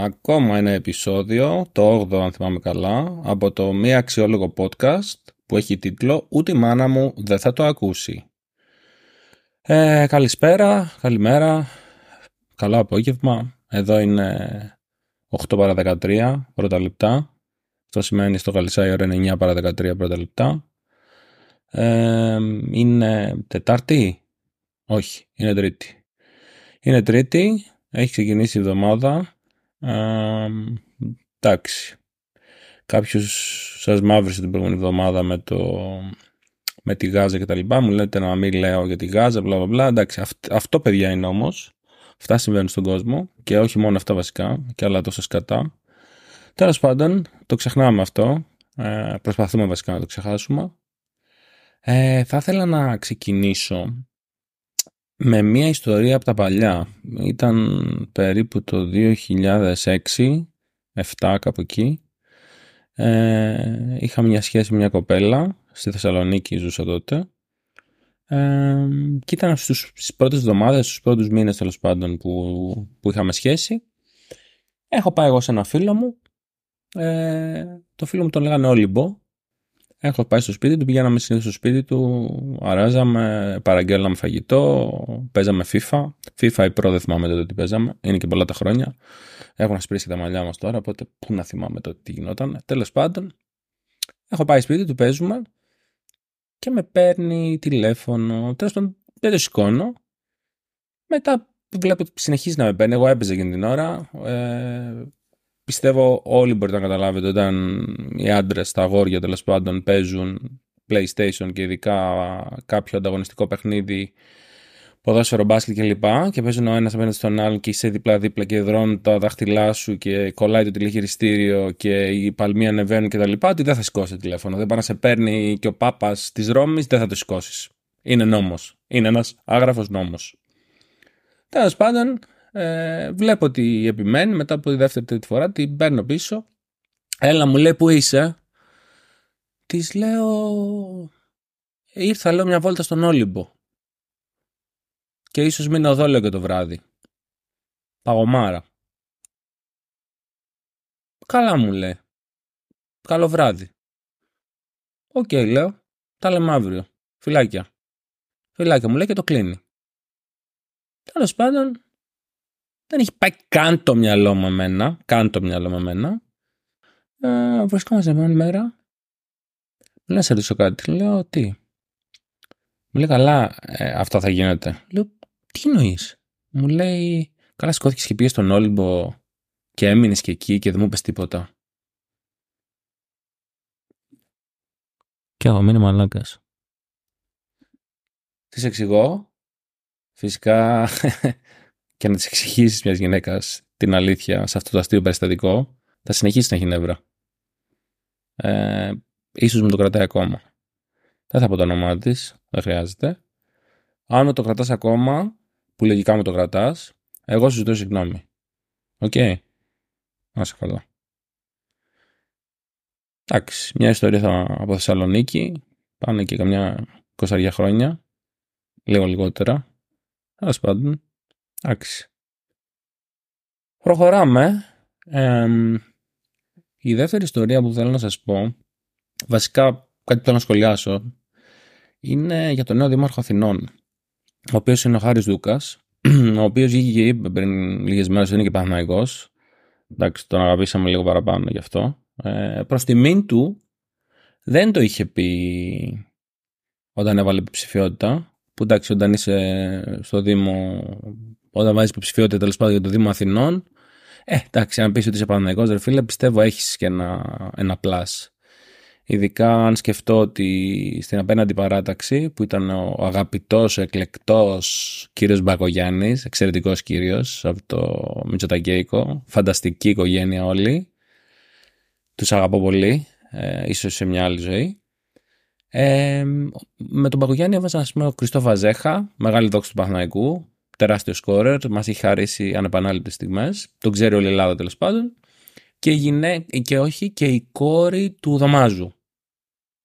Λοιπόν, ακόμα ένα επεισόδιο, το 8ο αν θυμάμαι καλά, από το μη αξιόλογο podcast που έχει τίτλο «Ούτε η μάνα μου δεν θα το ακούσει». Ε, καλησπέρα, καλημέρα, καλό απόγευμα. Εδώ είναι 8 παρα 13 πρώτα λεπτά. Αυτό σημαίνει στο Γαλλισά η ώρα είναι 9 παρα 13 πρώτα λεπτά. Ε, είναι Τετάρτη, όχι, είναι Τρίτη. Είναι Τρίτη, έχει ξεκινήσει η εβδομάδα. Εντάξει. Κάποιος σας μαύρησε την προηγούμενη εβδομάδα με, το, με τη Γάζα και τα λοιπά. Μου λέτε να μην λέω για τη Γάζα, μπλα μπλα Εντάξει, αυτό παιδιά είναι όμως. Αυτά συμβαίνουν στον κόσμο και όχι μόνο αυτά βασικά και άλλα τόσο σκατά. Τέλος πάντων, το ξεχνάμε αυτό. Ε, προσπαθούμε βασικά να το ξεχάσουμε. Ε, θα ήθελα να ξεκινήσω με μια ιστορία από τα παλιά. Ήταν περίπου το 2006, 7 κάπου εκεί. Ε, είχα μια σχέση με μια κοπέλα, στη Θεσσαλονίκη ζούσα τότε. Ε, και ήταν στους, στις πρώτες εβδομάδες, στους πρώτους μήνες τέλος πάντων που, που είχαμε σχέση. Έχω πάει εγώ σε ένα φίλο μου. Ε, το φίλο μου τον λέγανε Όλυμπο Έχω πάει στο σπίτι του, πηγαίναμε συνήθως στο σπίτι του, αράζαμε, παραγγέλναμε φαγητό, παίζαμε FIFA. FIFA η πρώτη θυμάμαι τότε τι παίζαμε, είναι και πολλά τα χρόνια. Έχουν σπρίσει τα μαλλιά μας τώρα, οπότε πού να θυμάμαι τότε τι γινόταν. Τέλος πάντων, έχω πάει σπίτι του, παίζουμε και με παίρνει τηλέφωνο. Τέλος πάντων, δεν το σηκώνω. Μετά βλέπω ότι συνεχίζει να με παίρνει. Εγώ έπαιζα εκείνη την ώρα. Ε, πιστεύω όλοι μπορείτε να καταλάβετε όταν οι άντρες, τα αγόρια τέλος πάντων παίζουν PlayStation και ειδικά κάποιο ανταγωνιστικό παιχνίδι ποδόσφαιρο μπάσκετ και λοιπά και παίζουν ο ένας απέναντι στον άλλον και είσαι δίπλα-δίπλα και δρώνουν τα δάχτυλά σου και κολλάει το τηλεχειριστήριο και οι παλμοί ανεβαίνουν και τα λοιπά ότι δεν θα σηκώσει το τηλέφωνο. Δεν πάει να σε παίρνει και ο Πάπας της Ρώμης δεν θα το σηκώσεις. Είναι νόμος. Είναι ένας άγραφος νόμος. Τέλος πάντων, ε, βλέπω ότι επιμένει μετά από τη δεύτερη τρίτη φορά, την παίρνω πίσω. Έλα μου λέει που είσαι; Της λέω ήρθα λέω μια βόλτα στον Όλυμπο. Και ίσως μείνω εδώ λέω και το βράδυ. Παγωμάρα. Καλά μου λέει. Καλό βράδυ. OK okay, λέω. Τα λέμε αύριο. Φιλάκια. Φιλάκια μου λέει και το κλείνει. Τέλος πάντων, δεν έχει πάει καν το μυαλό με εμένα. Καν το μυαλό με εμένα. Ε, βρισκόμαστε μια μέρα. Μου λέει, σε ρωτήσω κάτι. Λέω, τι; Μου λέει, καλά, ε, αυτό θα γίνεται. Λέω, τι εννοείς; Μου λέει, καλά, σηκώθηκες και πήγες στον Όλυμπο και έμεινες και εκεί και δεν μου είπες τίποτα. Και εγώ μείνει μαλάκας. Της εξηγώ; Φυσικά και να της εξηγήσεις μιας γυναίκας την αλήθεια σε αυτό το αστείο περιστατικό, θα συνεχίσει να έχει νεύρα. Ε, ίσως με το κρατάει ακόμα. Δεν θα πω το όνομά της, δεν χρειάζεται. Αν με το κρατάς ακόμα, που λογικά με το κρατάς, εγώ σου ζητώ συγγνώμη. OK. Okay. Να 'σαι καλά. Εντάξει, μια ιστορία θα, από Θεσσαλονίκη. Πάνε και καμιά 20 χρόνια. Λίγο λιγότερα. Τέλος πάντων. Εντάξει. Προχωράμε. η δεύτερη ιστορία που θέλω να σας πω, βασικά κάτι που θέλω να σχολιάσω, είναι για τον νέο Δήμαρχο Αθηνών, ο οποίος είναι ο Χάρης Δούκας, ο οποίος βγήκε και είπε πριν λίγες μέρες ότι είναι και Παναθηναϊκός. Εντάξει, τον αγαπήσαμε λίγο παραπάνω γι' αυτό. Ε, προς τιμήν του, δεν το είχε πει όταν έβαλε ψηφιότητα, που εντάξει όταν είσαι στο Δήμο όταν βάζεις υποψηφιότητα τέλος πάντων για το Δήμο Αθηνών, ε, εντάξει, αν πεις ότι είσαι Παναγικό, ρε φίλε, πιστεύω έχεις και ένα, ένα plus. Ειδικά αν σκεφτώ ότι στην απέναντι παράταξη που ήταν ο αγαπητός, ο εκλεκτός κύριος Μπακογιάννης, εξαιρετικός κύριος από το Μητσοτακέικο, φανταστική οικογένεια όλοι, τους αγαπώ πολύ, ε, ίσως σε μια άλλη ζωή. Ε, με τον Μπακογιάννη έβαζα ας πούμε ο Κριστό Βαζέχα, μεγάλη δόξη του Παναθηναϊκού, τεράστιο σκόρερ, μας έχει χαρίσει ανεπανάληπτες στιγμές, τον ξέρει όλη η Ελλάδα τέλος πάντων, και, γυναί... και όχι και η κόρη του Δωμάζου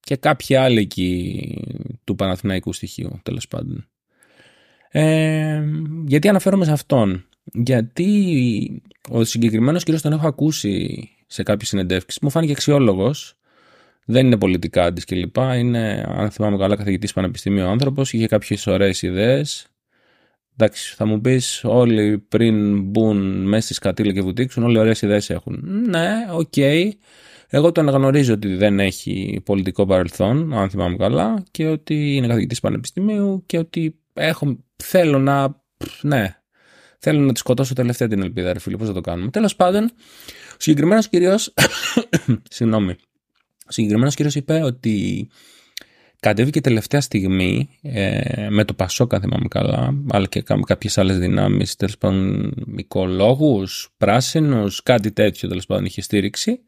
και κάποια άλλη εκεί του Παναθηναϊκού στοιχείου τέλος πάντων. Ε, γιατί αναφέρομαι σε αυτόν; γιατί ο συγκεκριμένος κύριος τον έχω ακούσει σε κάποιες συνεντεύξεις. Μου φάνηκε αξιόλογος. Δεν είναι πολιτικάντης κλπ. Είναι, αν θυμάμαι καλά, καθηγητής πανεπιστημίου άνθρωπος. Είχε κάποιες ωραίες ιδέες. Εντάξει, θα μου πεις, όλοι πριν μπουν μέσα στη σκατήλα και βουτήξουν, όλοι ωραίες ιδέες έχουν. Ναι, OK. Okay. Εγώ τον αναγνωρίζω ότι δεν έχει πολιτικό παρελθόν, αν θυμάμαι καλά, και ότι είναι καθηγητής πανεπιστημίου και ότι έχω, θέλω να. Ναι, θέλω να τη σκοτώσω τελευταία την ελπίδα, ρε φίλοι, πώς θα το κάνουμε. Τέλος πάντων, ο συγκεκριμένος κύριος. συγγνώμη. Ο συγκεκριμένος κύριος είπε ότι κατέβηκε τελευταία στιγμή ε, με το Πασόκα, θυμάμαι καλά, αλλά και κάποιες άλλες δυνάμεις, τέλος πάντων, οικολόγους, πράσινους, κάτι τέτοιο τέλος πάντων είχε στήριξη.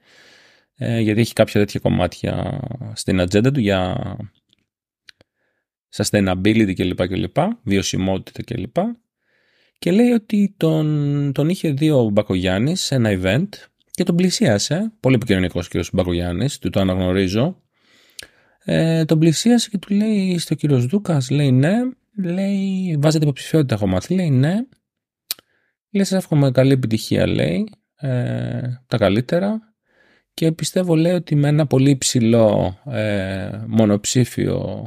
Ε, γιατί έχει κάποια τέτοια κομμάτια στην ατζέντα του για sustainability κλπ. κλπ βιωσιμότητα κλπ. Και λέει ότι τον, τον είχε δει ο Μπακογιάννης σε ένα event και τον πλησίασε. Πολύ επικοινωνικός και ο Μπακογιάννης, του το αναγνωρίζω. Ε, τον πλησίασε και του λέει στο κύριο Δούκα, λέει ναι, λέει βάζετε υποψηφιότητα έχω μάθει, λέει ναι. Λέει σας εύχομαι καλή επιτυχία, λέει, ε, τα καλύτερα και πιστεύω λέει ότι με ένα πολύ υψηλό ε, μονοψήφιο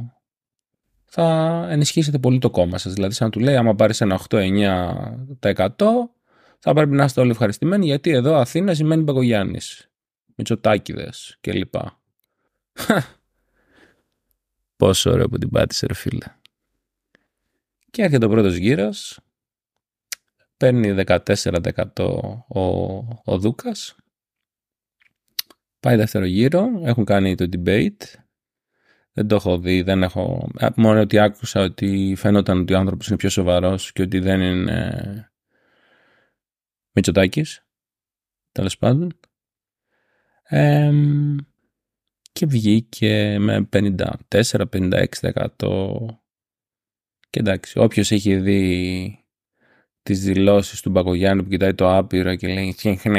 θα ενισχύσετε πολύ το κόμμα σας. Δηλαδή σαν να του λέει άμα πάρεις ένα 8-9% θα πρέπει να είστε όλοι ευχαριστημένοι γιατί εδώ Αθήνας σημαίνει Μπαγκογιάννης, Μητσοτάκηδες κλπ. Πόσο ωραίο που την πάτησε ρε φίλε. Και έρχεται ο πρώτος γύρος, παίρνει 14% ο, ο Δούκας, πάει δεύτερο γύρο, έχουν κάνει το debate, δεν το έχω δει, δεν έχω... Μόνο ότι άκουσα ότι φαίνονταν ότι ο άνθρωπος είναι πιο σοβαρός και ότι δεν είναι Μητσοτάκης, τέλος πάντων. Ε, και βγήκε με 54-56% και εντάξει, όποιος έχει δει τις δηλώσεις του Μπακογιάννη που κοιτάει το άπειρο και λέει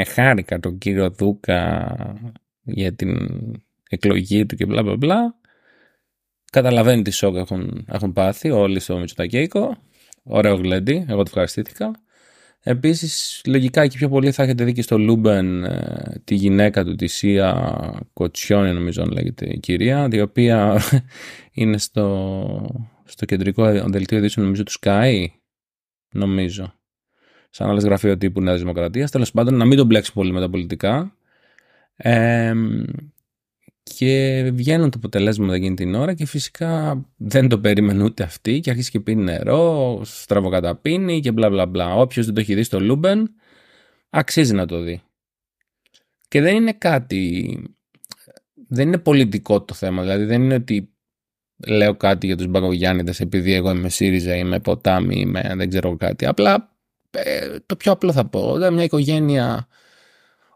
χάρηκα τον κύριο Δούκα για την εκλογή του και μπλα μπλα μπλα καταλαβαίνεις τι σοκ έχουν, έχουν πάθει όλοι στο Μητσοτακέικο. Ωραίο γλέντι, εγώ το ευχαριστήθηκα Επίσης, λογικά και πιο πολύ θα έχετε δει και στο Λούμπεν ε, τη γυναίκα του, τη Σία Κοσιώνη, νομίζω να λέγεται η κυρία, η οποία είναι στο, στο κεντρικό δελτίο ειδήσεων, νομίζω, του ΣΚΑΪ. Νομίζω. Σαν άλλο γραφείο τύπου Νέας Δημοκρατίας. Τέλος πάντων, να μην το μπλέξω πολύ με τα πολιτικά. Ε, και βγαίνουν τα αποτελέσματα εκείνη την ώρα και φυσικά δεν το περίμενε ούτε αυτή και αρχίζει και πίνει νερό, στραβοκαταπίνει και μπλα μπλα μπλα. Όποιος δεν το έχει δει στο Λούμπεν αξίζει να το δει. Και δεν είναι κάτι, δεν είναι πολιτικό το θέμα, δηλαδή δεν είναι ότι λέω κάτι για τους Μπακογιάννηδες επειδή εγώ είμαι ΣΥΡΙΖΑ, είμαι ποτάμι, είμαι δεν ξέρω κάτι. Απλά ε, το πιο απλό θα πω, μια οικογένεια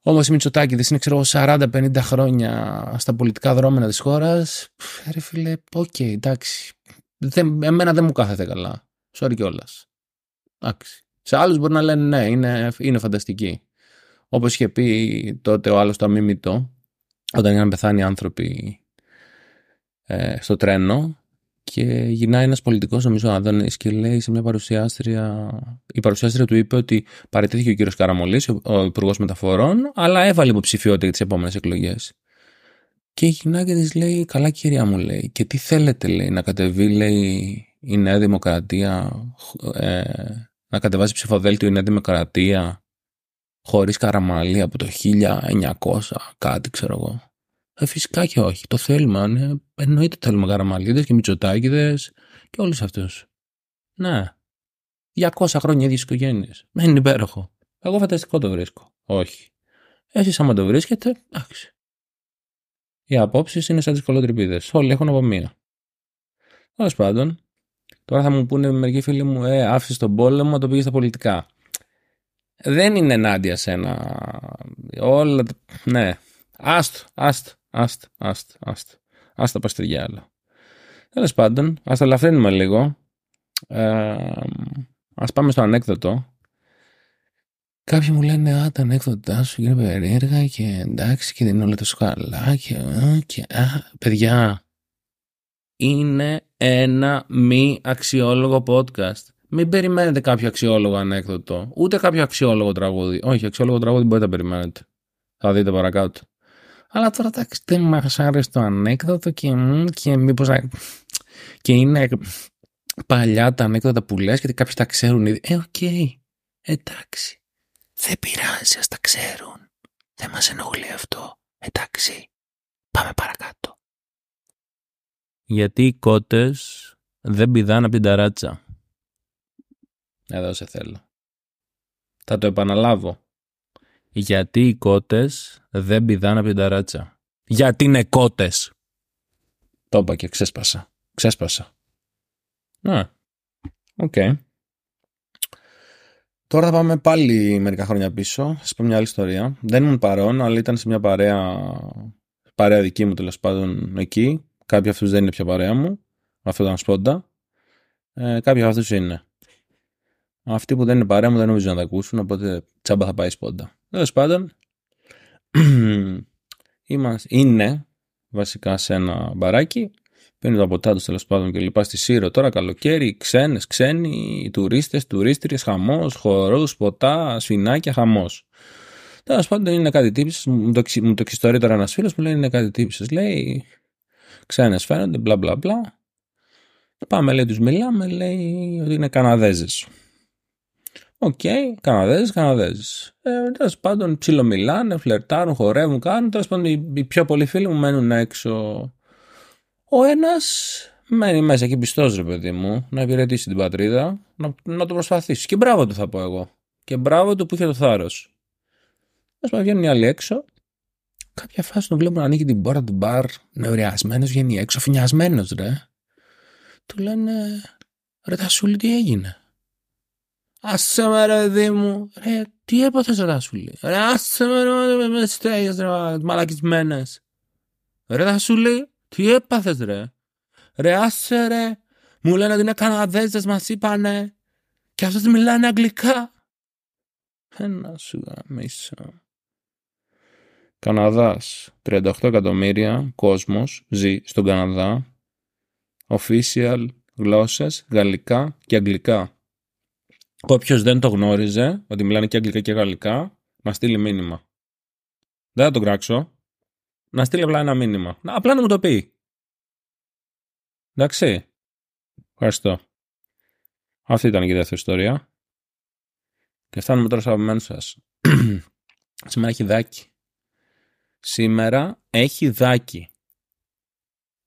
όπως οι Μητσοτάκη είναι, ξέρω 40-50 χρόνια στα πολιτικά δρώμενα της χώρας. Ρε φίλε, OK, okay, εντάξει. Δεν, εμένα δεν μου κάθεται καλά. Sorry κιόλας. Εντάξει. Σε άλλους μπορεί να λένε ναι, είναι, είναι φανταστική. Όπως είχε πει τότε ο άλλος το αμίμητο, όταν είχαν πεθάνει άνθρωποι ε, στο τρένο και γυρνάει ένας πολιτικός, νομίζω, Άδωνης, και λέει σε μια παρουσιάστρια. Η παρουσιάστρια του είπε ότι παραιτήθηκε ο κύριος Καραμολής, ο υπουργός μεταφορών, αλλά έβαλε υποψηφιότητα για τις επόμενες εκλογές. Και η γυναίκα της λέει: Καλά, κυρία μου, λέει, και τι θέλετε, λέει, να κατεβεί, λέει, η Νέα Δημοκρατία, ε, να κατεβάσει ψηφοδέλτιο η Νέα Δημοκρατία χωρίς καραμαλή από το 1900, κάτι ξέρω εγώ. Ε, φυσικά και όχι. Το θέλουμε. Ναι. Εννοείται θέλουμε γαραμαλίδε και μυτσοτάκιδε και όλους αυτούς. Ναι. 200 χρόνια ίδιες οικογένειες. Δεν είναι υπέροχο. Εγώ φανταστικό το βρίσκω. Όχι. Εσείς, άμα το βρίσκετε, εντάξει. Οι απόψεις είναι σαν τις κολοτρυπίδε. Όλοι έχουν από μία. Τέλος πάντων, τώρα θα μου πούνε μερικοί φίλοι μου, Ε, άφησες τον πόλεμο, το πήγες στα πολιτικά. Δεν είναι ενάντια σε ένα. Όλα. Ναι. Άστο, άστο. Άστα, άστα, άστα. Άστα παστριά άλλα. Τέλος πάντων, ας τα ελαφρύνουμε λίγο. Ε, ας πάμε στο ανέκδοτο. Κάποιοι μου λένε Α, τα ανέκδοτά σου είναι περίεργα και εντάξει και δεν είναι όλα τόσο καλά. Και, και, α, παιδιά, είναι ένα μη αξιόλογο podcast. Μην περιμένετε κάποιο αξιόλογο ανέκδοτο, ούτε κάποιο αξιόλογο τραγούδι. Όχι, αξιόλογο τραγούδι μπορείτε να περιμένετε. Θα δείτε παρακάτω. Αλλά τώρα εντάξει, δεν μας άρεσε το ανέκδοτο και, και μήπως. και είναι παλιά τα ανέκδοτα που λες γιατί κάποιοι τα ξέρουν ήδη. Ε, OK. Okay. Εντάξει. Δεν πειράζει, ας τα ξέρουν. Δεν μας ενοχλεί αυτό. Εντάξει. Πάμε παρακάτω. Γιατί οι κότες δεν πηδάνε από την ταράτσα. Εδώ σε θέλω. Θα το επαναλάβω. Γιατί οι κότες δεν πηδάνε από την ταράτσα. Γιατί είναι κότες. Το είπα και ξέσπασα. Ξέσπασα. Ναι. Οκ. Τώρα θα πάμε πάλι μερικά χρόνια πίσω. Θα σας πω μια άλλη ιστορία. Δεν ήμουν παρόν, αλλά ήταν σε μια παρέα, παρέα δική μου τέλος πάντων εκεί. Κάποιοι αυτούς δεν είναι πια παρέα μου. Αυτό ήταν σπόντα. Ε, κάποιοι από αυτούς είναι. Αυτοί που δεν είναι παρέα μου δεν νομίζω να τα ακούσουν, οπότε τσάμπα θα πάει σπόντα. Τέλος πάντων, είμαστε, είναι βασικά σε ένα μπαράκι. Παίρνει τα ποτά του τέλος πάντων και λοιπά στη Σύρο. Τώρα καλοκαίρι, ξένες, ξένοι, τουρίστες, τουρίστριες, χαμός, χορού, ποτά, σφινάκια, χαμός. Τέλος πάντων είναι κάτι τύψη. Μου το, μου το εξιστορεί τώρα ένας φίλος μου λέει είναι κάτι τύψη. Λέει ξένες φαίνονται, μπλα μπλα μπλα. Πάμε, λέει, τους μιλάμε, λέει ότι είναι Καναδέζες. OK, okay, Καναδέζες, Καναδέζες. Ε, Τέλος πάντων, ψιλομιλάνε, φλερτάρουν, χορεύουν, κάνουν. Τέλος πάντων, οι, οι πιο πολλοί φίλοι μου μένουν έξω. Ο ένας μένει μέσα εκεί πιστός, ρε παιδί μου, να υπηρετήσει την πατρίδα, να, να το προσπαθήσει. Και μπράβο του, θα πω εγώ. Και μπράβο του που είχε το θάρρος. Τέλος πάντων, βγαίνουν οι άλλοι έξω. Κάποια φάση τον βλέπουν να ανοίγει την πόρτα του μπαρ, νευριασμένος, βγαίνει έξω, φινιασμένο, ρε. Του λένε, ρε Τασούλη, τι έγινε; Άσε με ρε δί μου. Ρε, τι έπαθες ρε Τασούλη. Ρε, άσε με ρε με στέγες ρε μαλακισμένες. Ρε Τασούλη, τι έπαθες ρε; Ρε, άσε ρε. Μου λένε ότι είναι Καναδέζες μας είπανε. Και αυτός μιλάνε αγγλικά. Ένα σου γαμίσω. Καναδάς. 38 εκατομμύρια κόσμος ζει στον Καναδά. Official γλώσσες, γαλλικά και αγγλικά. Όποιος δεν το γνώριζε, ότι μιλάνε και αγγλικά και γαλλικά, να στείλει μήνυμα. Δεν θα τον κράξω. Να στείλει απλά ένα μήνυμα. Απλά να μου το πει. Εντάξει. Ευχαριστώ. Αυτή ήταν και η δεύτερη ιστορία. Και φτάνουμε τώρα στο αγαπημένο σας. Σήμερα έχει δάκι. Σήμερα έχει δάκι.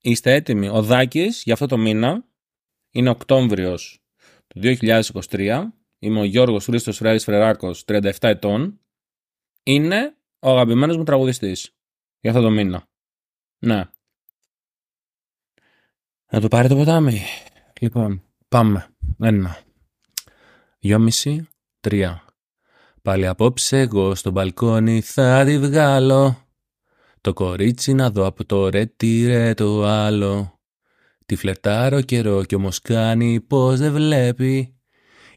Είστε έτοιμοι. Ο Δάκης για αυτό το μήνα είναι Οκτώβριος του 2023 Είμαι ο Γιώργος Χρήστος Φρέρης Φρεράκος, 37 ετών. Είναι ο αγαπημένος μου τραγουδιστής για αυτό το μήνα. Ναι. Να του πάρει το ποτάμι. Λοιπόν, πάμε. Ένα. Δυόμιση. Τρία. Πάλι απόψε εγώ στο μπαλκόνι θα τη βγάλω. Το κορίτσι να δω από το ρε τι ρε το άλλο. Τη φλερτάρω καιρό κι όμως κάνει πως δεν βλέπει.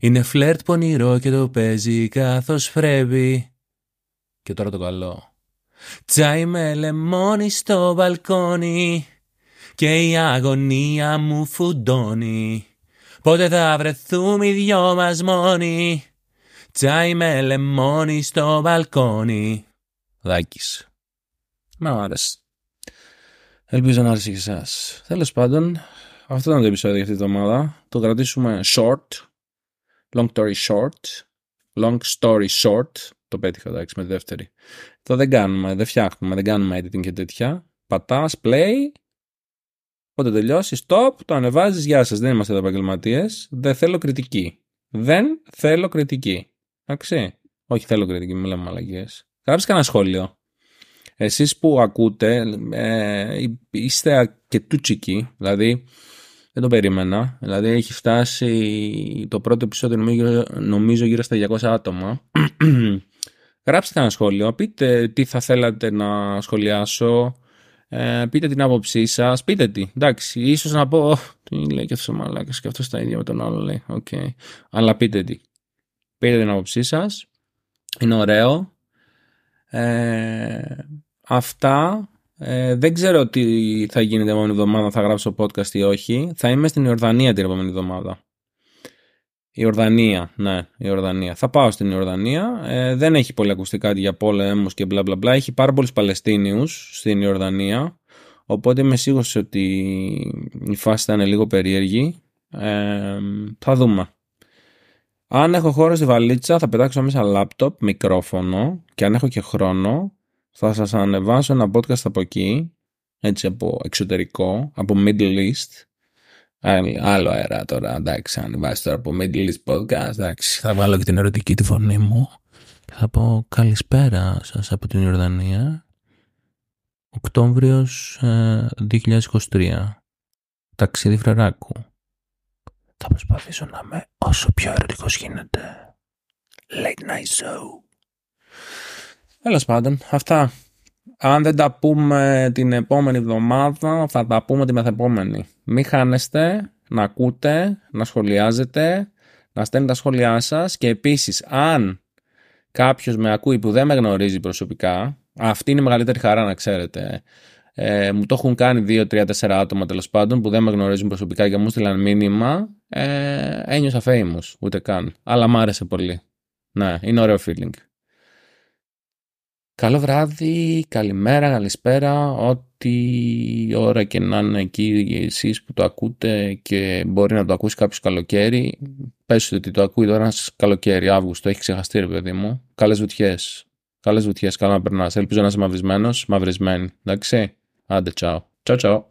Είναι φλερτ πονηρό και το παίζει καθώς φρέβει. Και τώρα το καλό. Τσάι με λεμόνι στο μπαλκόνι και η αγωνία μου φουντώνει. Πότε θα βρεθούμε οι δυο μας μόνοι; Τσάι με λεμόνι στο μπαλκόνι. Δάκης. Μ' άρεσε. Ελπίζω να άρεσε και εσάς. Τέλος πάντων, αυτό ήταν το επεισόδιο για αυτή τη εβδομάδα. Το κρατήσουμε short, Long story short. Long story short. Το πέτυχα εντάξει με τη δεύτερη. Το δεν κάνουμε, δεν φτιάχνουμε, δεν κάνουμε editing και τέτοια. Πατάς, play. Όταν τελειώσεις, stop, το ανεβάζεις. Γεια σας, δεν είμαστε εδώ επαγγελματίες. Δεν θέλω κριτική. Δεν θέλω κριτική. Εντάξει. Όχι, θέλω κριτική, μιλάμε μαλαγίε. Γράψτε κανένα σχόλιο. Εσείς που ακούτε ε, είστε αρκετούτσικοι, δηλαδή δεν το περίμενα. Δηλαδή έχει φτάσει το πρώτο επεισόδιο νομίζω, νομίζω γύρω στα 200 άτομα. Γράψτε ένα σχόλιο, πείτε τι θα θέλατε να σχολιάσω, ε, πείτε την άποψή σας, πείτε τι. Εντάξει, ίσως να πω. Τι λέει και αυτός ο μαλάκας και αυτός τα ίδια με τον άλλο λέει. Okay. Αλλά πείτε τι. Πείτε την άποψή σας. Είναι ωραίο. Ε, αυτά ε, δεν ξέρω τι θα γίνει την επόμενη εβδομάδα, θα γράψω podcast ή όχι. Θα είμαι στην Ιορδανία την επόμενη εβδομάδα. Η Ορδανία, ναι, η Ορδανία. Θα πάω στην Ιορδανία. Ε, δεν έχει πολύ ακουστικά για πόλεμο και μπλα μπλα μπλα. Έχει πάρα πολλούς Παλαιστίνιους στην Ιορδανία. Οπότε είμαι σίγουρος ότι η φάση θα είναι λίγο περίεργη. Ε, θα δούμε. Αν έχω χώρο στη βαλίτσα θα πετάξω μέσα λάπτοπ, μικρόφωνο και αν έχω και χρόνο θα σας ανεβάσω ένα podcast από εκεί, έτσι από εξωτερικό, από Middle East. Άλλο αέρα τώρα, εντάξει, αν βάζεις τώρα από Middle East podcast, εντάξει, θα βάλω και την ερωτική τη φωνή μου και θα πω καλησπέρα σας από την Ιορδανία. Οκτώβριος 2023. Ε, Ταξίδι Φρεράκου. Θα προσπαθήσω να είμαι όσο πιο ερωτικός γίνεται. Late night show. Τέλος πάντων, αυτά. Αν δεν τα πούμε την επόμενη εβδομάδα, θα τα πούμε τη μεθεπόμενη. Μην χάνεστε να ακούτε, να σχολιάζετε, να στέλνετε τα σχόλιά σας και επίσης αν κάποιος με ακούει που δεν με γνωρίζει προσωπικά, αυτή είναι η μεγαλύτερη χαρά να ξέρετε. Ε, μου το έχουν κάνει 2, 3, 4 άτομα τέλος πάντων που δεν με γνωρίζουν προσωπικά και μου στείλαν μήνυμα. Ε, ένιωσα famous, ούτε καν. Αλλά μ' άρεσε πολύ. Ναι, είναι ωραίο feeling. Καλό βράδυ, καλημέρα, καλησπέρα, ό,τι ώρα και να είναι εκεί εσείς που το ακούτε και μπορεί να το ακούσει κάποιος καλοκαίρι, πες ότι το ακούει τώρα ένας καλοκαίρι, Αύγουστο, έχει ξεχαστεί ρε παιδί μου. Καλές βουτιές, καλές βουτιές, καλά να περνάς. Ελπίζω να είσαι μαυρισμένος, μαυρισμένη, εντάξει. Άντε, τσάω. Τσάω, τσάω.